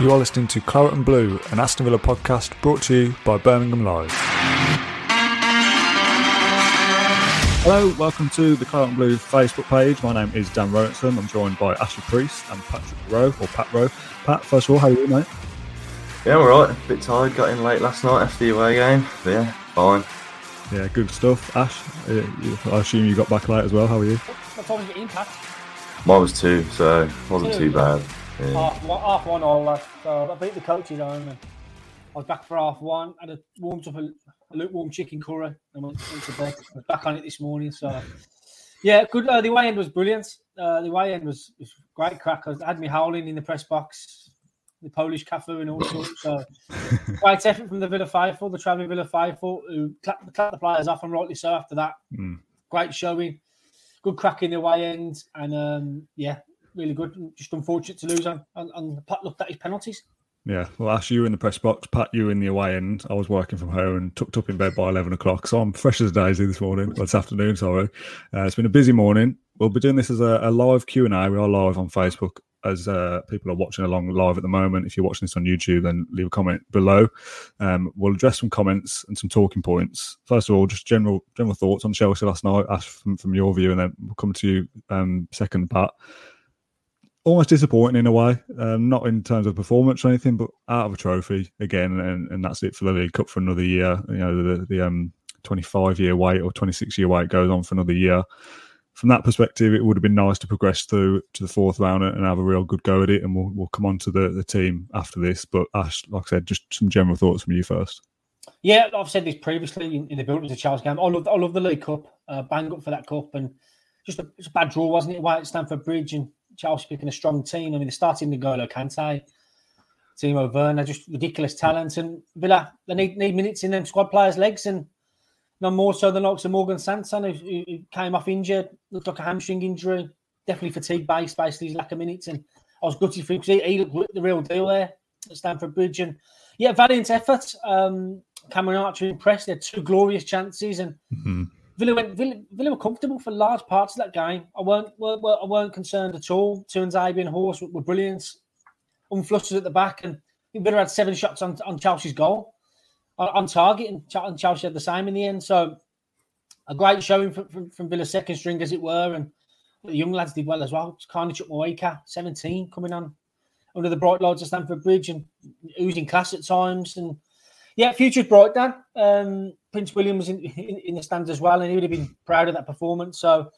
You are listening to Claret and Blue, an Aston Villa podcast brought to you by Birmingham Live. Hello, welcome to the Claret and Blue Facebook page. My name is Dan Robertson. I'm joined by Ashley Priest and Patrick Rowe, or Pat Rowe. Pat, first of all, how are you, mate? Yeah, I'm alright. A bit tired, got in late last night after the away game. But yeah, fine. Yeah, good stuff. Ash, uh, I assume you got back late as well. How are you? What time did you get in, Pat? Mine was two, so it wasn't too bad. Half one, half one all left. So I beat the coaches home and I was back for half one. Had a warmed up a, a lukewarm chicken curry and went, went to bed. I was back on it this morning. So yeah, good. Uh, the way end was brilliant. Uh, the way end was, was great crack. I had me howling in the press box, the Polish cafe and all sorts. So great effort from the Villa faithful, the travelling Villa faithful, who clapped, clapped the players off and rightly so after that. Mm. Great showing. Good crack in the way end. And um, yeah, really good. Just unfortunate to lose on, on, on Pat looked at his penalties. Yeah, well, Ash, you were in the press box, Pat, you were in the away end. I was working from home and tucked up in bed by 11 o'clock. So I'm fresh as a daisy this morning, well, this afternoon, sorry. Uh, it's been a busy morning. We'll be doing this as a, a live Q&A. We are live on Facebook as uh, people are watching along live at the moment. If you're watching this on YouTube, then leave a comment below. Um, we'll address some comments and some talking points. First of all, just general general thoughts on Chelsea last night, Ash, from, from your view, and then we'll come to you um, second, Pat almost disappointing in a way. Um, not in terms of performance or anything, but out of a trophy again, and, and that's it for the League Cup for another year. You know, the, the um, 25 year wait or 26 year wait goes on for another year. From that perspective, it would have been nice to progress through to the fourth round and have a real good go at it. And we'll, we'll come on to the, the team after this. But Ash, like I said, just some general thoughts from you first. Yeah, I've said this previously in, in the build up to Chelsea game. I love, I love the League Cup, uh, bang up for that cup, and just a, a bad draw, wasn't it? Away at Stamford Bridge, and Chelsea picking a strong team. I mean, they're starting N'Golo Kante, Timo Werner, just ridiculous talent. And Villa, they need, need minutes in them squad players' legs. And no more so than of Morgan Sanson, who, who, came off injured, looked like a hamstring injury, definitely fatigue based, basically his lack of minutes. And I was gutted for him because he, he looked the real deal there at Stamford Bridge. And yeah, valiant effort. Um, Cameron Archer impressed. They had two glorious chances. And mm-hmm. Villa went. Villa, Villa were comfortable for large parts of that game. I weren't. weren't I weren't concerned at all. Tuanzebe and Hause were, were brilliant, unflustered at the back, and Villa had seven shots on, on Chelsea's goal on, on target, and Chelsea had the same in the end. So a great showing from, from, from Villa's second string, as it were, and the young lads did well as well. Carney Chukwuemeka, 17, coming on under the bright lights of Stamford Bridge and oozing class at times. And yeah, future's bright, Dan. Um, Prince William was in, in, in, the stands as well, and he would have been proud of that performance. So,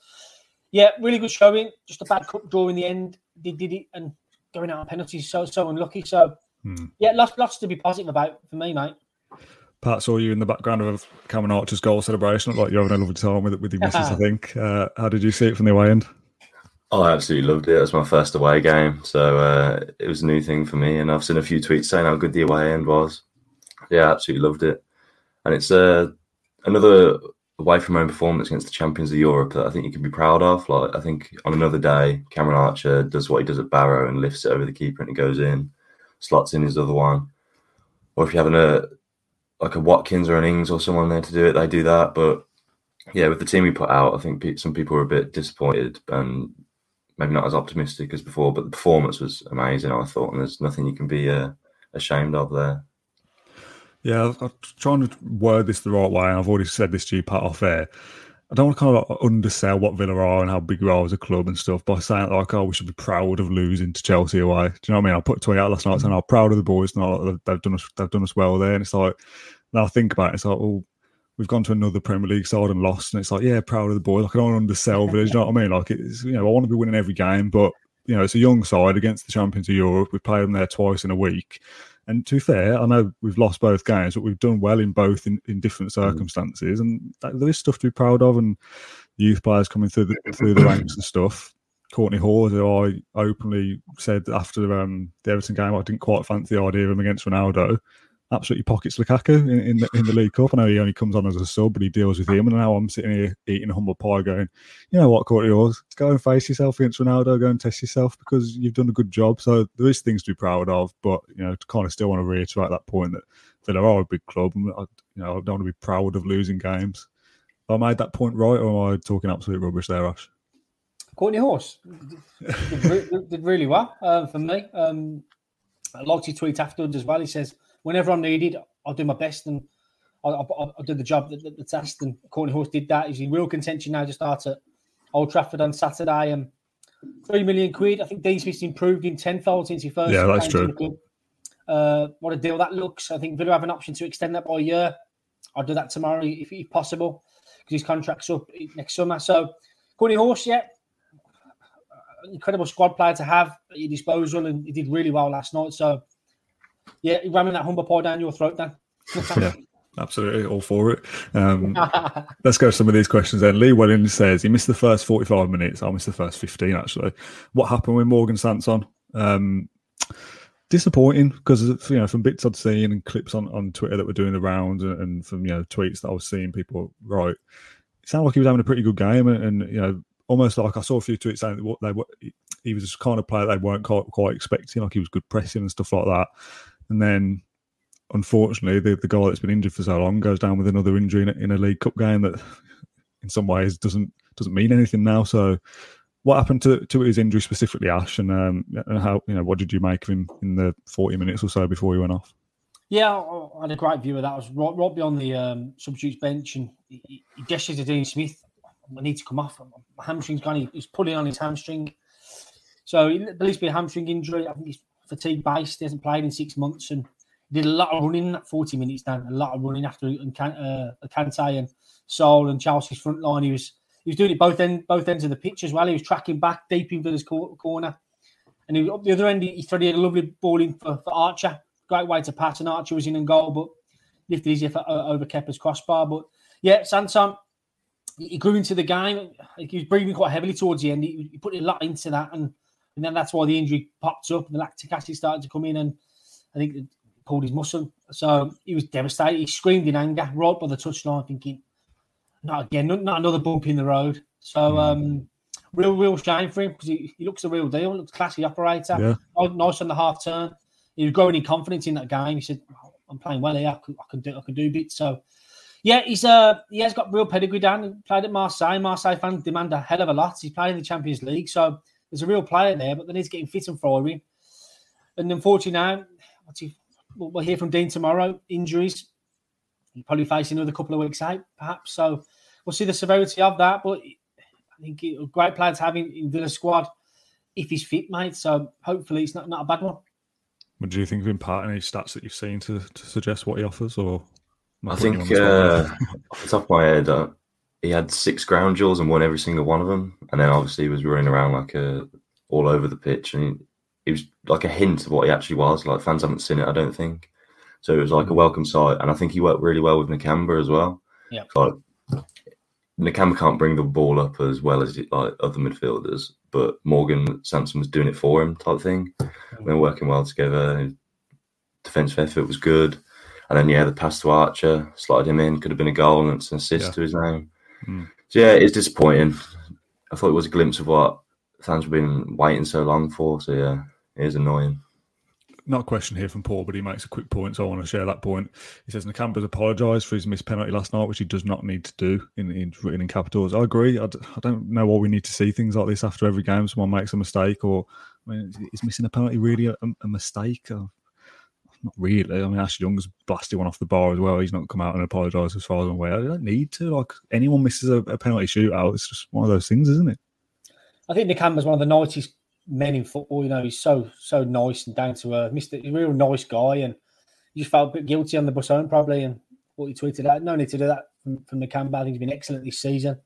yeah, really good showing. Just a bad cup draw in the end. Did did it and going out on penalties, so so unlucky. So, hmm. yeah, lots lots to be positive about for me, mate. Pat saw you in the background of Cameron Archer's goal celebration. Looked like you're having a lovely time with with your missus, I think. Uh, how did you see it from the away end? Oh, I absolutely loved it. It was my first away game, so uh, it was a new thing for me. And I've seen a few tweets saying how good the away end was. Yeah, absolutely loved it and it's uh, another away from home performance against the champions of Europe that I think you can be proud of. Like I think on another day, Cameron Archer does what he does at Barrow and lifts it over the keeper and it goes in, slots in his other one. Or if you're having a like a Watkins or an Ings or someone there to do it, they do that. But yeah, with the team we put out, I think some people were a bit disappointed and maybe not as optimistic as before. But the performance was amazing, I thought, and there's nothing you can be uh, ashamed of there. Yeah, I'm trying to word this the right way, I've already said this to you, Pat, off air. I don't want to kind of like undersell what Villa are and how big we are as a club and stuff by saying like, oh, we should be proud of losing to Chelsea away. Do you know what I mean? I put a tweet out last night saying, "I'm proud of the boys. And they've done us, they've done us well there." And it's like, now I think about it, it's like, well, we've gone to another Premier League side and lost, and it's like, yeah, proud of the boys. Like I don't undersell Villa. you know what I mean? Like it's, you know, I want to be winning every game, but you know, it's a young side against the champions of Europe. We play them there twice in a week. And to be fair, I know we've lost both games, but we've done well in both in, in different mm. circumstances. And there is stuff to be proud of. And youth players coming through the through the ranks and stuff. Kortney Hause, who I openly said after um, the Everton game, I didn't quite fancy the idea of him against Ronaldo. Absolutely pockets Lukaku in, in, the, in the League Cup. I know he only comes on as a sub, but he deals with him. And now I'm sitting here eating humble pie going, you know what, Kortney Hause, go and face yourself against Ronaldo, go and test yourself because you've done a good job. So there is things to be proud of, but, you know, kind of still want to reiterate that point that Villa are a big club. And, I, you know, I don't want to be proud of losing games. I made that point right, or am I talking absolute rubbish there, Ash? Kortney Hause did, did, really well um, for me. Um, I liked his tweet afterwards as well. He says, "Whenever I'm needed, I'll do my best and I'll, I'll, I'll do the job that, that, that's asked." And Kortney Hause did that. He's in real contention now to start at Old Trafford on Saturday. And three million quid. I think Dean Smith's improved in tenfold since he first. Yeah, that's true. Uh, what a deal that looks. I think Villa have an option to extend that by a year. I'll do that tomorrow if, if possible because his contract's up next summer. So, Kortney Hause, yeah, incredible squad player to have at your disposal, and he did really well last night. So, yeah, ramming that humble pie down your throat, Dan. yeah. Absolutely, all for it. Um, let's go to some of these questions then. Lee Welling says he missed the first 45 minutes. I missed the first 15, actually. What happened with Morgan Sanson? Um, disappointing because you know from bits I'd seen and clips on, on Twitter that were doing the rounds and, and from you know tweets that I was seeing people write, it sounded like he was having a pretty good game and, and you know almost like I saw a few tweets saying that what they were he was the kind of player they weren't quite, quite expecting like he was good pressing and stuff like that, and then unfortunately the, the guy that's been injured for so long goes down with another injury in a, in a League Cup game that in some ways doesn't doesn't mean anything now so what happened to, to his injury specifically, Ash, and um, and how you know what did you make of him in the forty minutes or so before he went off? Yeah, I had a great view of that. I was right, right beyond the um, substitutes bench, and he, he gestured to Dean Smith. I need to come off. My hamstring's gone. he's pulling on his hamstring. So least be a hamstring injury. I think he's fatigue based. He hasn't played in six months, and did a lot of running. That forty minutes down, a lot of running after and uh, Kante and Saúl and Chelsea's front line. He was he was doing it both end both ends of the pitch as well. He was tracking back deep into his corner, and he, up the other end, he, threaded a lovely ball in for, for, Archer. Great way to pass, and Archer was in and goal, but lifted easier for, uh, over Kepa's crossbar. But yeah, Sanson, he grew into the game. He was breathing quite heavily towards the end. He, he put a lot into that, and, and then that's why the injury popped up, and the lactic acid started to come in, and I think it pulled his muscle. So he was devastated. He screamed in anger right by the touchline, thinking not again, not, not another bump in the road. So, hmm. um, real, real shame for him because he, he looks a real deal. Looks classy operator. Yeah. Nice on the half turn. He was growing in confidence in that game. He said, "I'm playing well here. I can, I can do, I can do bits." So, yeah, he's uh he has got real pedigree. Dan he played at Marseille. Marseille fans demand a hell of a lot. He's played in the Champions League, so there's a real player there. But they need getting fit and firing. And unfortunately now, we'll hear from Dean tomorrow. Injuries. He'll probably face another couple of weeks out, perhaps. So we'll see the severity of that. But I think a great player to have in, in Villa squad if he's fit, mate. So hopefully it's not, not a bad one. What do you think of imparting any stats that you've seen to, to suggest what he offers? Or I think uh, off the top of my head, uh, he had six ground duels and won every single one of them. And then obviously he was running around like a all over the pitch, and he, he was like a hint of what he actually was. Like fans haven't seen it, I don't think. So it was like a welcome sight, and I think he worked really well with Nakamba as well. Yeah, like Nakamba can't bring the ball up as well as like other midfielders, but Morgan Sanson was doing it for him, type thing. Mm-hmm. We were working well together. Defensive effort was good, and then yeah, the pass to Archer slotted him in, could have been a goal and it's an assist yeah. to his name. Mm. So yeah, it's disappointing. I thought it was a glimpse of what fans have been waiting so long for. So yeah, it is annoying not a question here from Paul, but he makes a quick point, so I want to share that point. He says Nakamba's apologised for his missed penalty last night, which he does not need to do in, in written in capitals. I agree. I d- I don't know why we need to see things like this after every game. Someone makes a mistake, or I mean, is missing a penalty really a, a mistake? Or, not really. I mean, Ashley Young's blasted one off the bar as well. He's not come out and apologised as far as I'm aware. I don't need to. Like anyone misses a, a penalty shootout, it's just one of those things, isn't it? I think Nakamba's one of the nicest men in football. You know, he's so so nice and down to earth. Mister, he's a real nice guy, and you just felt a bit guilty on the bus home probably. And what he tweeted out, no need to do that from, from the Campbell. I think he's been excellent this season.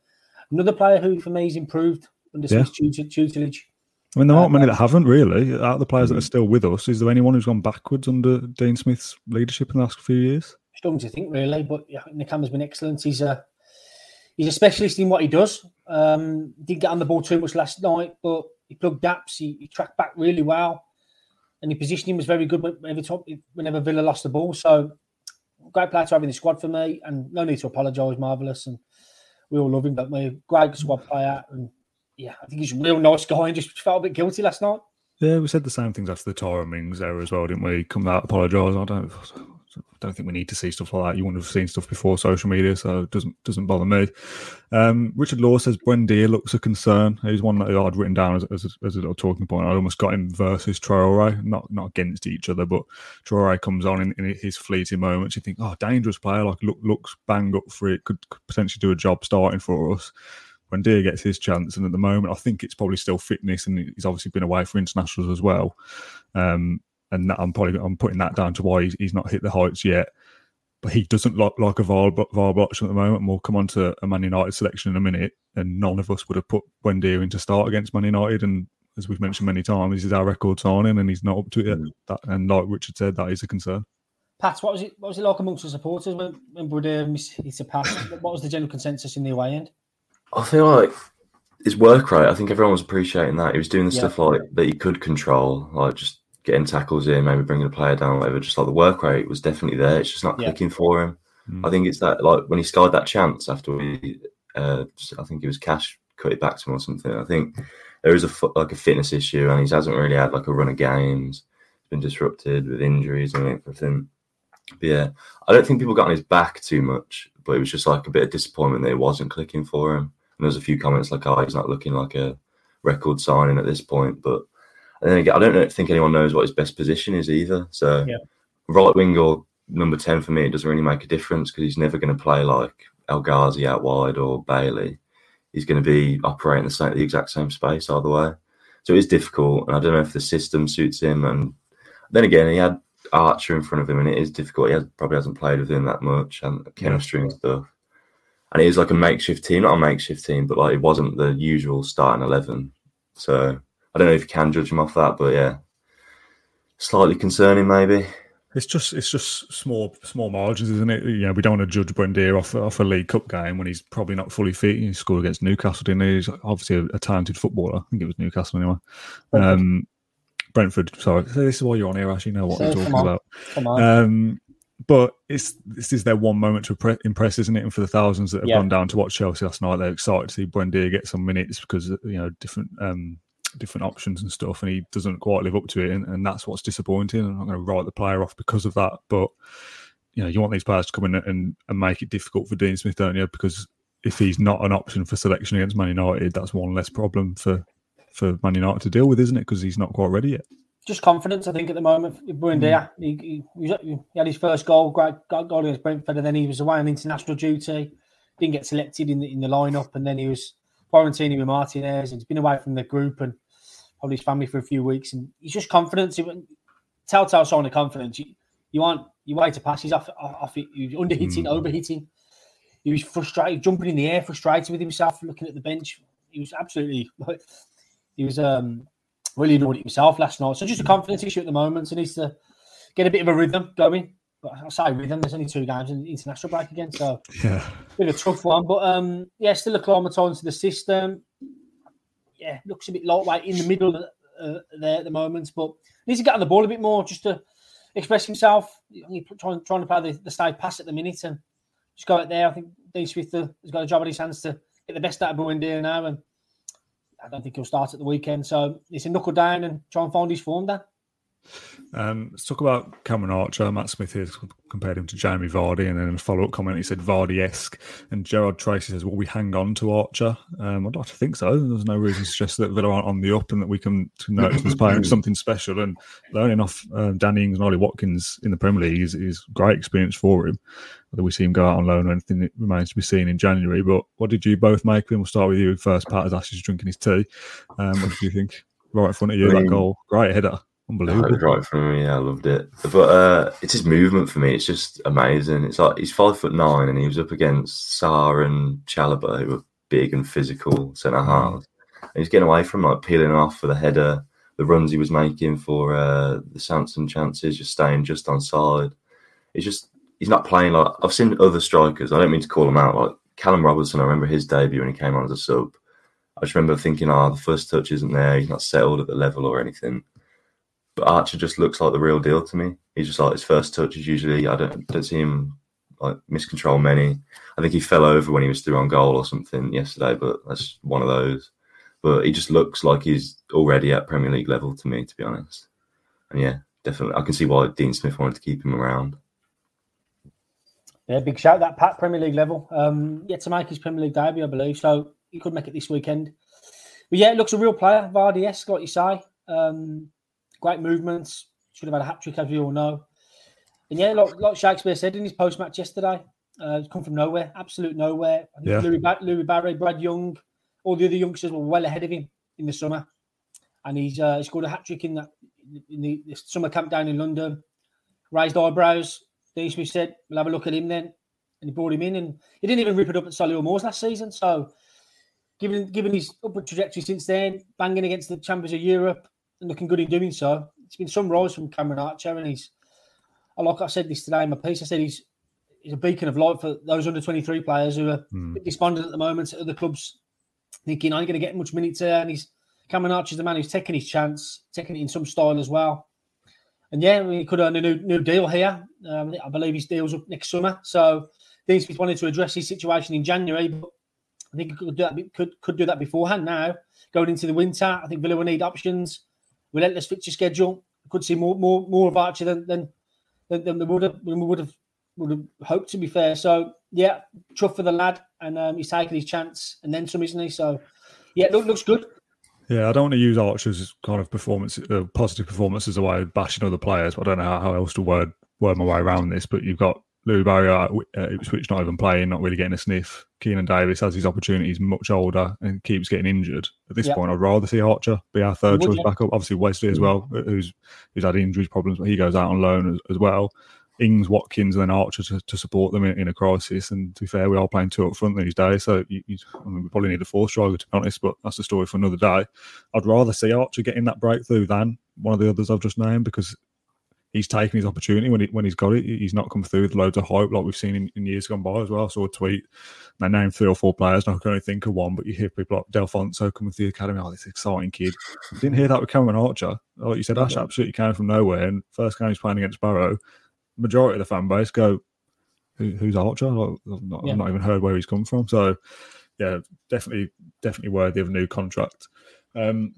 Another player who, for me, has improved under yeah. Smith's tutelage. I mean, there aren't uh, many that haven't really. Out of the players that are still with us, is there anyone who's gone backwards under Dean Smith's leadership in the last few years? Strong to think, really, but yeah, Nakamba's been excellent. He's uh, he's a specialist in what he does. Um, didn't get on the ball too much last night, but he plugged gaps. He, he tracked back really well, and his positioning was very good whenever, whenever Villa lost the ball. So great player to have in the squad for me, and no need to apologise. Marvelous, and we all love him, but we great squad player, and yeah, I think he's a real nice guy, and just felt a bit guilty last night. Yeah, we said the same things after the Tyrone Mings era as well, didn't we? Come out apologise. I don't don't think we need to see stuff like that. You wouldn't have seen stuff before social media, so it doesn't doesn't bother me. Um, Richard Law says Buendia looks a concern. He's one that I'd written down as, as, as a little talking point. I almost got him versus Traore, not not against each other, but Traore comes on in, in his fleeting moments. You think, oh, dangerous player, like look, looks bang up for it, could, could potentially do a job starting for us. Buendia gets his chance, and at the moment, I think it's probably still fitness, and he's obviously been away for internationals as well. Um, and I'm probably I'm putting that down to why he's, he's not hit the heights yet. But he doesn't look like a viable, viable option at the moment. And we'll come on to a Man United selection in a minute. And none of us would have put Buendia in to start against Man United. And as we've mentioned many times, this is our record signing, and he's not up to it. Mm. That, and like Richard said, that is a concern. Pat, what was it? What was it like amongst the supporters when when Buendia missed a pass? what was the general consensus in the away end? I feel like his work rate. I think everyone was appreciating that he was doing the yeah. stuff like that he could control, like just getting tackles in, maybe bringing a player down, whatever. Just like the work rate was definitely there. It's just not yeah. clicking for him. Mm. I think it's that like when he scored that chance after we, uh, I think it was Cash cut it back to him or something. I think there is a like a fitness issue, and he hasn't really had like a run of games. He's been disrupted with injuries and everything. But yeah, I don't think people got on his back too much, but it was just like a bit of disappointment that it wasn't clicking for him. And there's a few comments like, "Oh, he's not looking like a record signing at this point," but and then again, I don't think anyone knows what his best position is either. So yeah. right wing or number 10 for me, it doesn't really make a difference because he's never going to play like El Ghazi out wide or Bailey. He's going to be operating the, same, the exact same space either way. So it is difficult. And I don't know if the system suits him. And then again, he had Archer in front of him and it is difficult. He has, probably hasn't played with him that much and chemistry yeah. and stuff. And it is like a makeshift team, not a makeshift team, but like it wasn't the usual starting 11. So I don't know if you can judge him off that, but yeah, slightly concerning maybe. It's just it's just small small margins, isn't it? You know, we don't want to judge Buendia off off a League Cup game when he's probably not fully fit. He scored against Newcastle, didn't he? He's obviously a, a talented footballer. I think it was Newcastle anyway. Um, Brentford. Sorry, this is why you're on here. Actually, know what so, we're talking about. Come on. Um, but it's this is their one moment to impress, isn't it? And for the thousands that have yeah. gone down to watch Chelsea last night, they're excited to see Buendia get some minutes because you know different um, different options and stuff, and he doesn't quite live up to it, and, and that's what's disappointing. I'm not going to write the player off because of that, but you know, you want these players to come in and, and make it difficult for Dean Smith, don't you? Because if he's not an option for selection against Man United, that's one less problem for for Man United to deal with, isn't it? Because he's not quite ready yet. Just confidence, I think, at the moment. Buendia, mm. he, he, he, had his first goal, great goal against Brentford, and then he was away on international duty. Didn't get selected in the in the lineup, and then he was quarantining with Martinez, and he's been away from the group. And probably his family for a few weeks, and he's just confident. Telltale sign of confidence. You, you want you wait to pass. He's off off it. He was underhitting, mm. overhitting. He was frustrated, jumping in the air, frustrated with himself, looking at the bench. He was absolutely. He was um, really annoyed at himself last night. So just a confidence issue at the moment. So he needs to get a bit of a rhythm going. But I say rhythm. There's only two games in the international break again, so yeah, bit of a tough one. But um, yeah, still acclimatising to the system yeah, looks a bit lightweight in the middle uh, there at the moment, but needs to get on the ball a bit more just to express himself. He's trying, trying to play the, the side pass at the minute and just go out there. I think Dean Smith has got a job on his hands to get the best out of Buendia now, and I don't think he'll start at the weekend. So he's a knuckle down and try and find his form there. Um, let's talk about Cameron Archer. Matt Smith here compared him to Jamie Vardy, and then in a follow up comment, he said Vardy esque. And Gerard Tracy says, Will we hang on to Archer? Um, I'd like to think so. There's no reason to suggest that Villa aren't on the up and that we can notice this playing something special. And learning off um, Danny Ings and Ollie Watkins in the Premier League is, is great experience for him. Whether we see him go out on loan or anything that remains to be seen in January. But what did you both make? We'll start with you first, Pat, as Ash is drinking his tea. Um, what did you think? Right in front of you, that goal. Great header. Unbelievable. Right from me, yeah, I loved it. But uh, it's his movement for me. It's just amazing. It's like he's five foot nine, and he was up against Sarr and Chalobah, who were big and physical centre mm. halves. And he's getting away from like peeling off for the header. The runs he was making for uh, the Sanson chances, just staying just on side. It's just he's not playing like I've seen other strikers. I don't mean to call them out, like Callum Robertson, I remember his debut when he came on as a sub. I just remember thinking, oh, the first touch isn't there. He's not settled at the level or anything. But Archer just looks like the real deal to me. He's just like his first touch is usually I don't don't see him like miscontrol many. I think he fell over when he was through on goal or something yesterday, but that's one of those. But he just looks like he's already at Premier League level to me, to be honest. And yeah, definitely, I can see why Dean Smith wanted to keep him around. Yeah, big shout that Pat Premier League level. Um, yet to make his Premier League debut, I believe. So he could make it this weekend. But yeah, it looks a real player. Vardy esque, what you say. Um, great movements. Should have had a hat trick, as we all know. And yeah, like, like Shakespeare said in his post match yesterday, uh, come from nowhere, absolute nowhere. yeah. Louis, ba- Louis Barry, Brad Young, all the other youngsters were well ahead of him in the summer, and he's uh, he scored a hat trick in that in the, the, summer camp down in London. Raised eyebrows. Dean Smith said, "We'll have a look at him then," and he brought him in, and he didn't even rip it up at Solihull Moors last season. So, given given his upward trajectory since then, banging against the champions of Europe and looking good in doing so, it's been some rise from Cameron Archer, and he's like I said this today in my piece. I said he's he's a beacon of light for those under twenty three players who are mm. despondent at the moment at other clubs, thinking I'm going to get much minutes there. And he's Cameron Archer's the man who's taking his chance, taking it in some style as well. And yeah, he could earn a new new deal here. Um, I believe his deal's up next summer. So Dean Smith wanted to address his situation in January, but I think he could do that could could do that beforehand now. Going into the winter, I think Villa will need options. Relentless fixture schedule. Could see more more more of Archer than than than, we would have we would have would have hoped to be fair. So yeah, tough for the lad, and um, he's taking his chance and then some, isn't he? So yeah, look, looks good. Yeah, I don't want to use Archer's kind of performance, uh, positive performance as a way of bashing other players. But I don't know how, how else to word word my way around this. But you've got Louis Barry uh, Ipswich not even playing, not really getting a sniff. Keinan Davis has his opportunities, much older, and keeps getting injured. At this yep. point, I'd rather see Archer be our third choice backup. Obviously, Wesley as well, who's who's had injuries problems, but he goes out on loan as, as well. Ings, Watkins, and then Archer to, to support them in, in, a crisis. And to be fair, we are playing two up front these days, so you, you, I mean, we probably need a fourth striker to be honest. But that's a story for another day. I'd rather see Archer getting that breakthrough than one of the others I've just named because he's taken his opportunity when he, when he's got it. He's not come through with loads of hype like we've seen in, in years gone by as well. I saw a tweet. They named three or four players, and I can only think of one. But you hear people like Delfonso coming through the academy. Oh, this exciting kid. I didn't hear that with Cameron Archer. Like you said, Ash absolutely came from nowhere. And first game he's playing against Barrow, majority of the fan base go, Who, "Who's Archer?" Like, I've, not, yeah. I've not even heard where he's come from. So, yeah, definitely, definitely worthy of a new contract. Um,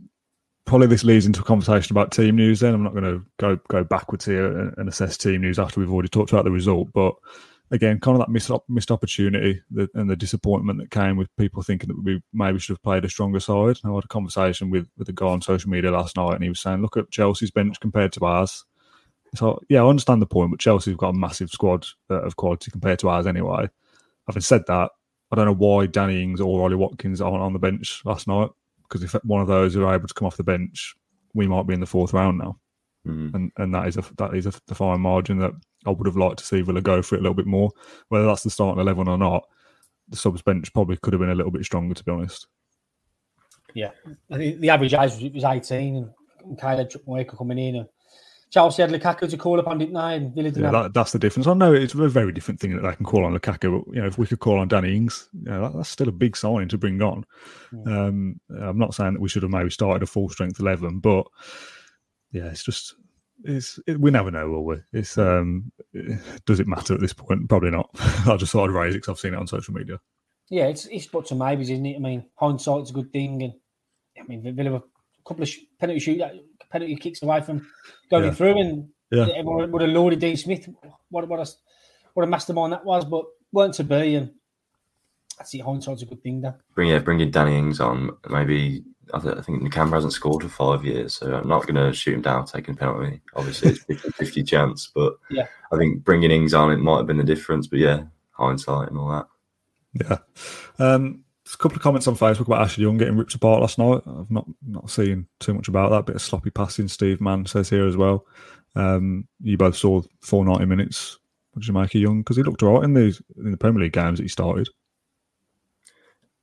probably this leads into a conversation about team news. Then I'm not going to go go backwards here and, assess team news after we've already talked about the result. But again, kind of that missed missed opportunity and the disappointment that came with people thinking that we maybe should have played a stronger side. I had a conversation with with a guy on social media last night, and he was saying, "Look at Chelsea's bench compared to ours." So yeah, I understand the point, but Chelsea's got a massive squad uh, of quality compared to ours anyway. Having said that, I don't know why Danny Ings or Ollie Watkins aren't on the bench last night because if one of those are able to come off the bench, we might be in the fourth round now, mm. and and that is a that is a defined margin that I would have liked to see Villa go for it a little bit more. Whether that's the starting eleven or not, the subs bench probably could have been a little bit stronger, to be honest. Yeah, I think the average age was eighteen, and Kyle Chukwuemeka coming in, and Chelsea had Lukaku to call upon, didn't they? And Villa yeah, that, that's the difference. I know it's a very different thing that they can call on Lukaku, but you know, if we could call on Danny Ings, you know, that, that's still a big signing to bring on. Yeah. Um, I'm not saying that we should have maybe started a full strength eleven, but yeah, it's just it's it, we never know, will we? It's um, does it matter at this point? Probably not. I just thought I'd raise it because I've seen it on social media. Yeah, it's it's buts and maybes, isn't it? I mean, hindsight's a good thing, and I mean, Villa a couple of penalty shoot penalty kicks away from going yeah. through, and yeah. everyone would have lauded Dean Smith. What what a what a mastermind that was, but weren't to be. And I see hindsight's a good thing. There, bring yeah, bring your Danny Ings on. Maybe I, th- I think Nakamba hasn't scored for five years, so I'm not going to shoot him down taking a penalty. Obviously, it's 50 50 chance, but yeah, I think bringing Ings on it might have been the difference. But yeah, hindsight and all that. Yeah. Um, a couple of comments on Facebook about Ashley Young getting ripped apart last night. I've not not seen too much about that. Bit of sloppy passing. Steve Mann says here as well. Um, you both saw four ninety minutes. What did you make of Young? Because he looked all right in the in the Premier League games that he started.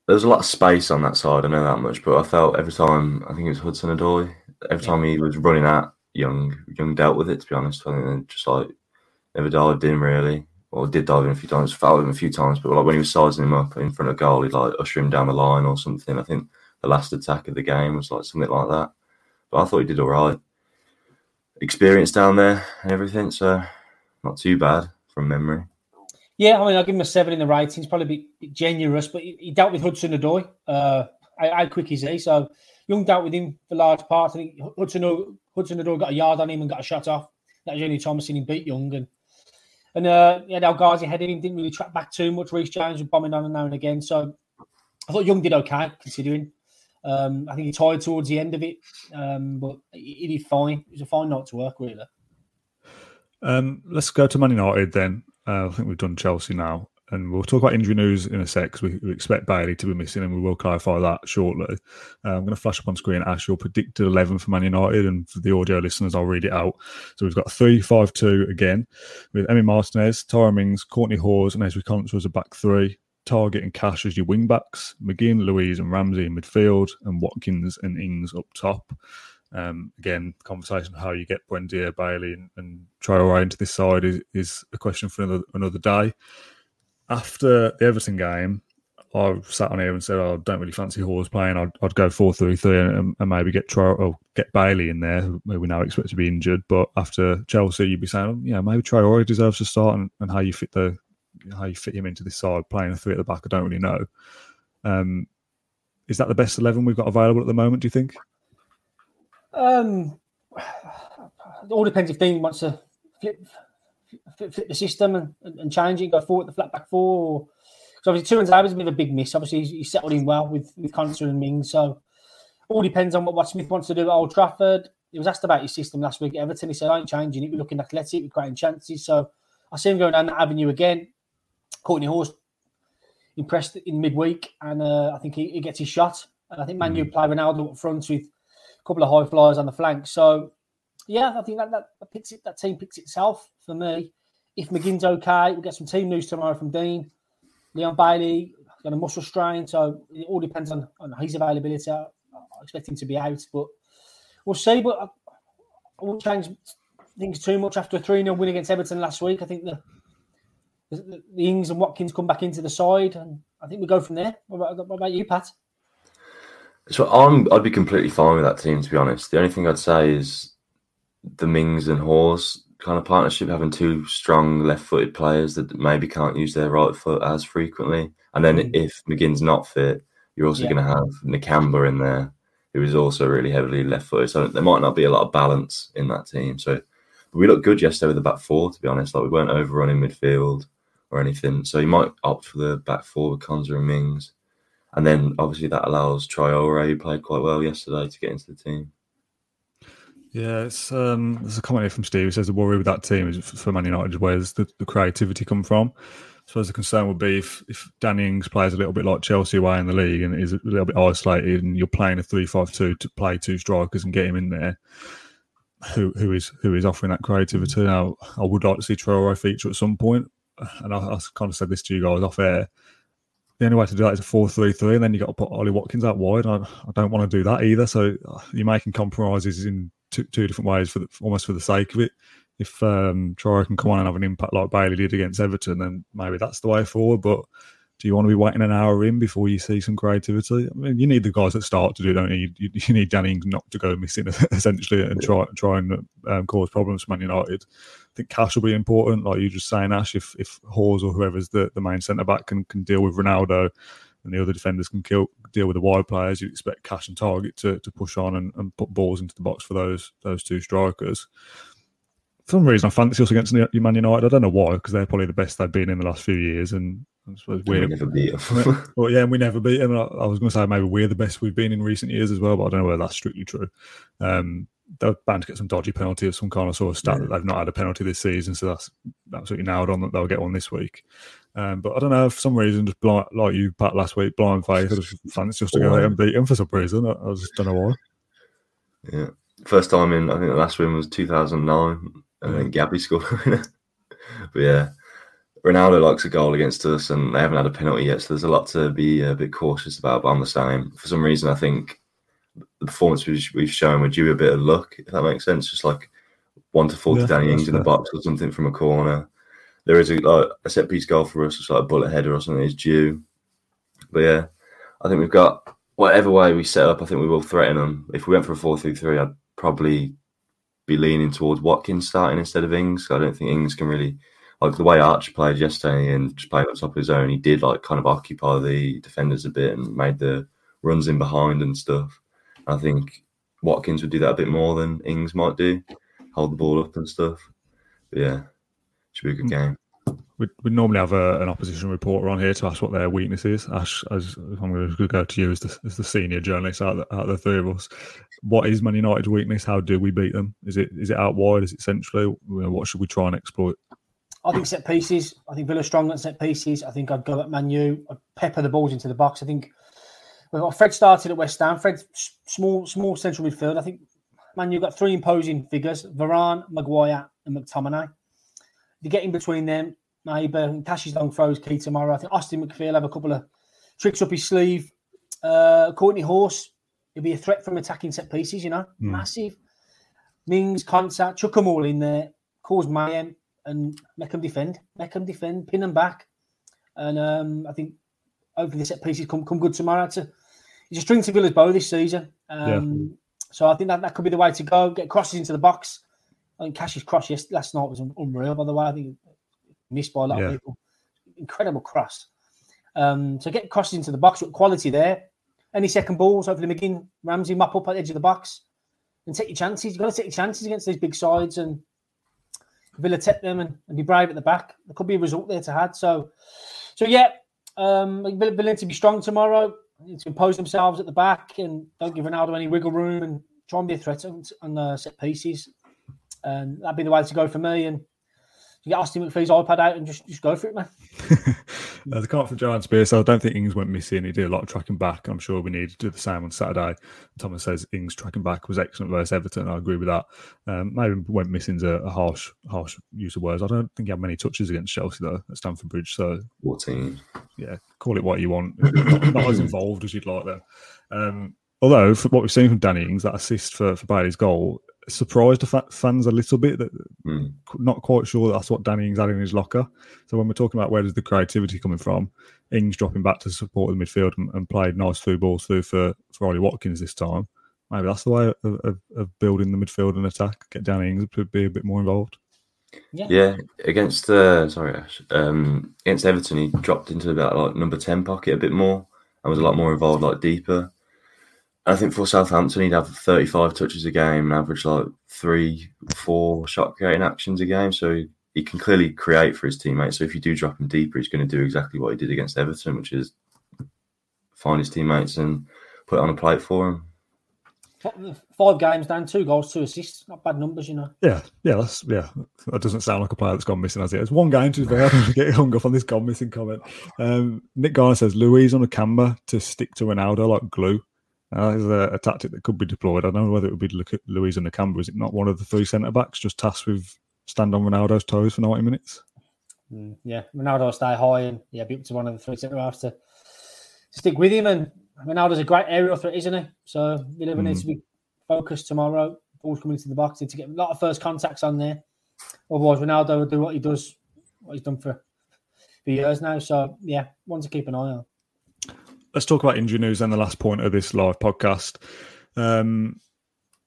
There was a lot of space on that side. I know that much, but I felt every time I think it was Hudson Odoi. Every time he was running at Young, Young dealt with it. To be honest, I think just like never dived in really or did dive in a few times, fouled him a few times, but like when he was sizing him up in front of goal, he'd like usher him down the line or something. I think the last attack of the game was like something like that. But I thought he did all right. Experience down there and everything, so not too bad from memory. Yeah, I mean, I'll give him a seven in the ratings. Probably a bit, generous, but he, he, dealt with Hudson Odoi. Uh, how, quick is he? So Young dealt with him for large parts. I think Hudson Hudson Odoi got a yard on him and got a shot off. That was only time I seen him beat Young and and uh, yeah, Ghazi heading didn't really track back too much. Reece James was bombing on and now and again. So I thought Young did okay considering. Um, I think he tired towards the end of it, um, but he did fine. It was a fine night to work, really. Um, let's go to Man United then. Uh, I think we've done Chelsea now, and we'll talk about injury news in a sec because we, we, expect Bailey to be missing, and we will clarify that shortly. Uh, I'm going to flash up on screen Ash your predicted 11 for Man United, and for the audio listeners, I'll read it out. So we've got 3 5 2 again with Emi Martinez, Tyrone Mings, Kortney Hause, and Ezri Konsa as a back three. Target and Cash as your wing backs, McGinn, Luiz, and Ramsey in midfield, and Watkins and Ings up top. Um, again, conversation how you get Buendia, Bailey, and, and Traore into this side is, is a question for another another day. After the Everton game, I sat on here and said, oh, I don't really fancy Hause playing. I'd, I'd go 4 3 3 and, and, maybe get or get Bailey in there, who we now expect to be injured. But after Chelsea, you'd be saying, yeah, maybe Traore deserves to start and, and how you fit the how you fit him into this side, playing a three at the back, I don't really know. Um, is that the best eleven we've got available at the moment? Do you think? Um, it all depends if Dean wants to flip, flip, the system and, and, change it, go forward the flat back four. So obviously, Tuanzebe has been a big miss. Obviously, he's, he's settled in well with with Konsa and Ming. So all depends on what, what Smith wants to do at Old Trafford. He was asked about his system last week at Everton. He said, I ain't changing it. We're looking athletic, we're creating chances. So I see him going down that avenue again. Courtney Hause impressed in midweek, and uh, I think he, he, gets his shot. And I think Manu mm. play Ronaldo up front with a couple of high flyers on the flank. So, yeah, I think that that, that picks it. That team picks itself for me. If McGinn's okay, we'll get some team news tomorrow from Dean. Leon Bailey got a muscle strain, so it all depends on, on his availability. I, I expect him to be out, but we'll see. But I, I won't change things too much after a 3 0 win against Everton last week. I think the the, the Ings and Watkins come back into the side, and I think we go from there. What about, what about you, Pat? So I'm, I'd be completely fine with that team, to be honest. The only thing I'd say is the Mings and Hause kind of partnership, having two strong left-footed players that maybe can't use their right foot as frequently. And then mm. if McGinn's not fit, you're also yeah. going to have Nakamba in there, who is also really heavily left-footed. So there might not be a lot of balance in that team. So we looked good yesterday with the back four, to be honest. Like we weren't overrunning midfield or anything. So you might opt for the back four with Konsa and Mings. And then obviously that allows Traore, who played quite well yesterday, to get into the team. Yeah, it's um, there's a comment here from Steve who says the worry with that team is for Man United where's the, the creativity come from. I suppose the concern would be if, if Danny Ings plays a little bit like Chelsea away in the league and is a little bit isolated and you're playing a 3 5 2 to play two strikers and get him in there, who who is who is offering that creativity. Now, I would like to see Traore feature at some point, and I, I, kind of said this to you guys off air. The only way to do that is a four-three-three, and then you've got to put Ollie Watkins out wide. I, I don't want to do that either. So uh, you're making compromises in two, two different ways for the, almost for the sake of it. If um, Traore can come on and have an impact like Bailey did against Everton, then maybe that's the way forward. But do you want to be waiting an hour in before you see some creativity? I mean, you need the guys that start to do, don't you? You, you need Danny not to go missing essentially and try try and um, cause problems for Man United. I think Cash will be important, like you just saying, Ash. If if Hause or whoever's the, the main centre back can, can deal with Ronaldo, and the other defenders can kill, deal with the wide players, You'd expect Cash and Target to, to push on and, and put balls into the box for those those two strikers some reason, I fancy us against Man United. I don't know why, because they're probably the best they've been in the last few years, and I suppose we're we never beat them. well, yeah, and we never beat them. I, I was going to say maybe we're the best we've been in recent years as well, but I don't know whether that's strictly true. Um, they're bound to get some dodgy penalty of some kind of sort of stat yeah. that they've not had a penalty this season, so that's absolutely nailed on that they'll get one this week. Um, but I don't know for some reason, just blind, like you, Pat, last week, blind faith. I just fancy just to go ahead and beat them for some reason. I, I just don't know why. Yeah, first time in I think the last win was 2009, and then Gabby scored. but yeah, Ronaldo likes a goal against us, and they haven't had a penalty yet, so there's a lot to be uh, a bit cautious about. But I'm the same. For some reason, I think the performance we've, shown would due a bit of luck, if that makes sense. Just like one to forty yeah, Danny Ings in the box or something from a corner. there is a, like, a set piece goal for us, it's like a bullet header or something is due. But yeah, I think we've got whatever way we set up. I think we will threaten them. If we went for a four-three-three, I'd probably be leaning towards Watkins starting instead of Ings. I don't think Ings can really like the way Archer played yesterday and just playing on top of his own. He did like kind of occupy the defenders a bit and made the runs in behind and stuff. I think Watkins would do that a bit more than Ings might do, hold the ball up and stuff. But yeah, should be a good mm. game. We we normally have a, an opposition reporter on here to ask what their weakness is. Ash, as I'm going to go to you as the, as the senior journalist out of, the, the three of us. What is Man United's weakness? How do we beat them? Is it is it out wide? Is it centrally? What should we try and exploit? I think set pieces. I think Villa strong at set pieces. I think I'd go at Manu. I'd pepper the balls into the box. I think well, Fred started at West Ham. Fred small small central midfield. I think Manu got three imposing figures: Varane, Maguire, and McTominay. You get in between them, maybe Cash's long throws key tomorrow. I think Austin McPhee have a couple of tricks up his sleeve. Uh, Kortney Hause, he'll be a threat from attacking set pieces. You know, mm. massive. Mings, Konsa, chuck them all in there, cause mayhem and make them defend, make them defend, pin them back. And um, I think hopefully the set pieces come come good tomorrow. To it's a string to Villa's bow this season. Um, yeah. So I think that, that could be the way to go. Get crosses into the box. I think Cash's cross yes, last night was unreal. By the way, I think missed by a lot yeah. of people. Incredible cross. Um, so get crosses into the box with quality there. Any second balls, hopefully McGinn, Ramsey mop up at the edge of the box and take your chances. You've got to take your chances against these big sides and Villa tip them and, and, be brave at the back. There could be a result there to have. So, so yeah, um, Villa need to be strong tomorrow. To impose themselves at the back and don't give Ronaldo any wiggle room and try and be a threat on, on uh, set pieces. And that'd be the way to go for me. And you get Austin McPhee's iPad out and just, just go for it, man. no, the can't for Giant Spear, so I don't think Ings went missing. He did a lot of tracking back. I'm sure we need to do the same on Saturday. Thomas says Ings tracking back was excellent versus Everton. I agree with that. Um, maybe went missing's a, a harsh, harsh use of words. I don't think he had many touches against Chelsea though at Stamford Bridge. So 14. Yeah, call it what you want. not, not as involved as you'd like there. Um, although, for what we've seen from Danny Ings, that assist for, for Bailey's goal surprised the fans a little bit that mm. not quite sure that's what Danny Ings had in his locker. So when we're talking about where does the creativity coming from, Ings dropping back to support the midfield and, and played nice through balls through for, for Ollie Watkins this time. Maybe that's the way of, of, of building the midfield and attack. Get Danny Ings to be a bit more involved. Yeah, yeah against uh, sorry Ash, um, against Everton, he dropped into about like number ten pocket a bit more and was a lot more involved, like deeper. I think for Southampton, he'd have 35 touches a game and average like three, four shot creating actions a game. So he can clearly create for his teammates. So if you do drop him deeper, he's going to do exactly what he did against Everton, which is find his teammates and put it on a plate for him. Five games down, two goals, two assists. Not bad numbers, you know. Yeah, yeah, that's yeah. That doesn't sound like a player that's gone missing, has it? It's one game to be fair. I get hung up on this gone missing comment. Um, Nick Garner says Luiz and Nakamba to stick to Ronaldo like glue. Uh, is a, a, tactic that could be deployed. I don't know whether it would be look at Luiz and Nakamba. Is it not one of the three centre backs just tasked with stand on Ronaldo's toes for 90 minutes? Mm, yeah, Ronaldo stay high and yeah, be up to one of the three centre halves to, to, stick with him. And Ronaldo's a great aerial threat, isn't he? So Villa mm. needs to be focused tomorrow. Ball's coming into the box, need to get a lot of first contacts on there. Otherwise, Ronaldo will do what he does, what he's done for, for years now. So yeah, one to keep an eye on let's talk about injury news and the last point of this live podcast. Um,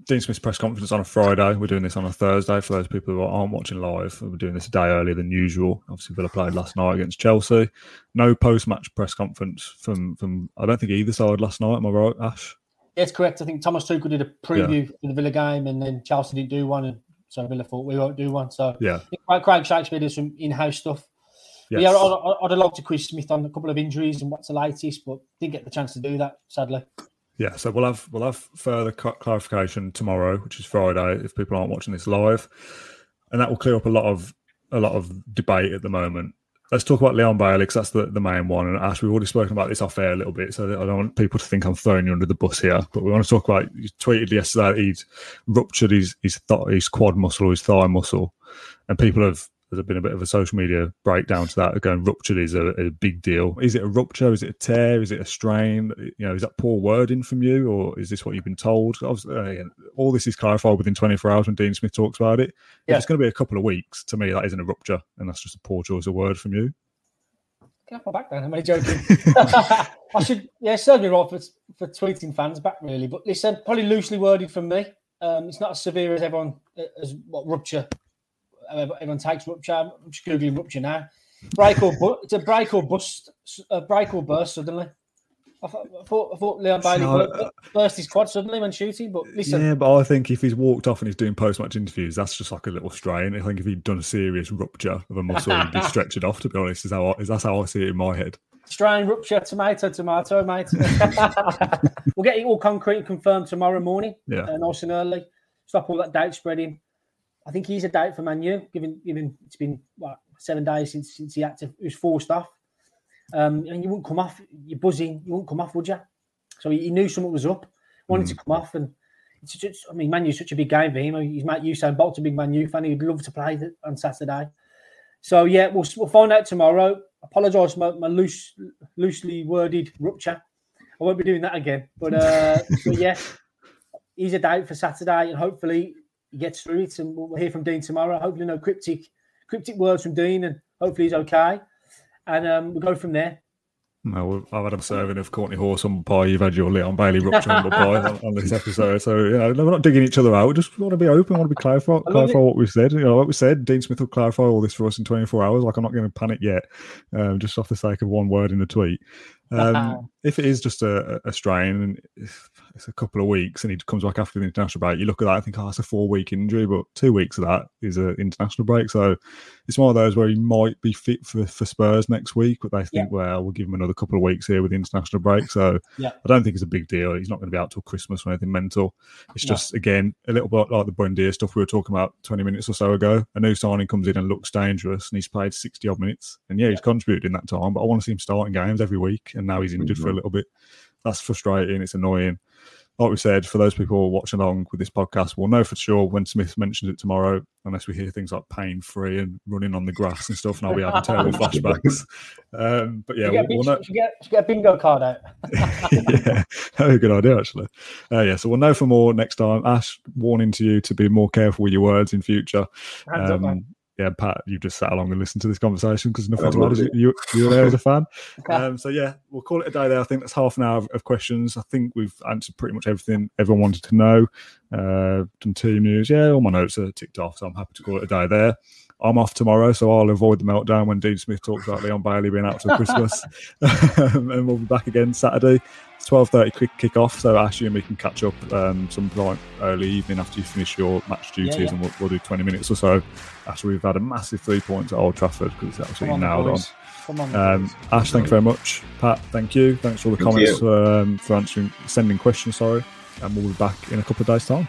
Dean Smith's press conference on a Friday. We're doing this on a Thursday for those people who aren't watching live. We're doing this a day earlier than usual. Obviously, Villa played last night against Chelsea. No post-match press conference from from I don't think either side last night. Am I right, Ash? Yes, correct. I think Thomas Tuchel did a preview yeah. for the Villa game, and then Chelsea didn't do one, and so Villa thought we won't do one. So yeah, Craig Shakespeare did some in-house stuff Yes. Yeah, I'd, I'd have loved to quiz Smith on a couple of injuries and what's the latest, but didn't get the chance to do that, sadly. Yeah, so we'll have we'll have further clarification tomorrow, which is Friday, if people aren't watching this live, and that will clear up a lot of a lot of debate at the moment. Let's talk about Leon Bailey because that's the, the main one. And Ash, we've already spoken about this off air a little bit, so I don't want people to think I'm throwing you under the bus here. But we want to talk about. You tweeted yesterday that he'd ruptured his his, th- his quad muscle or his thigh muscle, and people have there's been a bit of a social media breakdown to that. Going ruptured is a, a, big deal. Is it a rupture? Is it a tear? Is it a strain? You know, is that poor wording from you, or is this what you've been told? Uh, all this is clarified within 24 hours when Dean Smith talks about it. Yeah. If it's going to be a couple of weeks, to me, that isn't a rupture, and that's just a poor choice of word from you. Get off my back then. I'm only joking. I should, yeah, serve me right for, for tweeting fans back, really. But listen, probably loosely worded from me. Um, it's not as severe as everyone as what rupture everyone takes rupture. I'm just googling rupture now. Break or bu- it's a break or bust, a break or burst suddenly. I thought, I thought, I thought Leon Bailey uh, burst his quad suddenly when shooting, but listen. Yeah, but I think if he's walked off and he's doing post match interviews, that's just like a little strain. I think if he'd done a serious rupture of a muscle, he'd be stretched off. To be honest, is how I, is that's how I see it in my head. Strain, rupture, tomato, tomato, mate. we'll get it all concrete and confirmed tomorrow morning. Yeah, uh, nice and early. Stop all that doubt spreading. I think he's a doubt for Manu, given given it's been what seven days since since he had to he was forced off. Um, and you wouldn't come off, you're buzzing, you wouldn't come off, would you? So he, he knew something was up, wanted mm. to come off, and it's just, I mean, Manu's such a big game for him. He's mate Usain Bolt's a big Manu fan. He'd love to play on Saturday. So yeah, we'll we'll find out tomorrow. Apologise for my, my loose, loosely worded rupture. I won't be doing that again. But uh, but yeah, he's a doubt for Saturday, and hopefully gets through it, and we'll hear from Dean tomorrow. Hopefully, no cryptic cryptic words from Dean, and hopefully he's okay. And um, we'll go from there. No, I've had a serving of Kortney Hause on pie. You've had your Leon Bailey rupture on pie on, on, this episode. So, you know, we're not digging each other out. We just want to be open, we want to be clarify, clarify what we said. You know, like we said, Dean Smith will clarify all this for us in 24 hours. Like, I'm not going to panic yet, um, just off the sake of one word in the tweet. Um, if it is just a, a strain and it's a couple of weeks and he comes back after the international break, you look at that and think, oh, it's a four week injury, but two weeks of that is an international break. So it's one of those where he might be fit for, for Spurs next week, but they think, yeah. well, we'll give him another couple of weeks here with the international break. So yeah. I don't think it's a big deal. He's not going to be out till Christmas or anything mental. It's just, again, a little bit like the Buendia stuff we were talking about 20 minutes or so ago. A new signing comes in and looks dangerous and he's played 60 odd minutes. And yeah, he's contributed in that time, but I want to see him starting games every week. And now he's injured mm-hmm. for a little bit. That's frustrating. It's annoying like we said, for those people watching along with this podcast, we'll know for sure when Smith mentions it tomorrow, unless we hear things like pain free and running on the grass and stuff, and I'll be having terrible flashbacks. Um, but yeah, we'll, we'll know. Should get, should get a bingo card out. yeah, a good idea, actually. Uh, yeah, so we'll know for more next time. Ash, warning to you to be more careful with your words in future. Um, yeah, Pat, you just sat along and listened to this conversation because nothing to add. You, you were there as a fan. Um, so yeah, we'll call it a day there. I think that's half an hour of, of, questions. I think we've answered pretty much everything everyone wanted to know. Uh, done team news. Yeah, all my notes are ticked off, so I'm happy to call it a day there. I'm off tomorrow, so I'll avoid the meltdown when Dean Smith talks about Leon Bailey being out till Christmas, and we'll be back again Saturday. It's twelve thirty quick kick off, so Ashley and we can catch up um, some point early evening after you finish your match duties, yeah, yeah. and we'll, we'll, do twenty minutes or so after we've had a massive three points at Old Trafford because it's absolutely on, nailed on. um, Ash, thank you very much. Pat, thank you. Thanks for all the thank comments um, for answering, sending questions. Sorry, and we'll be back in a couple of days' time.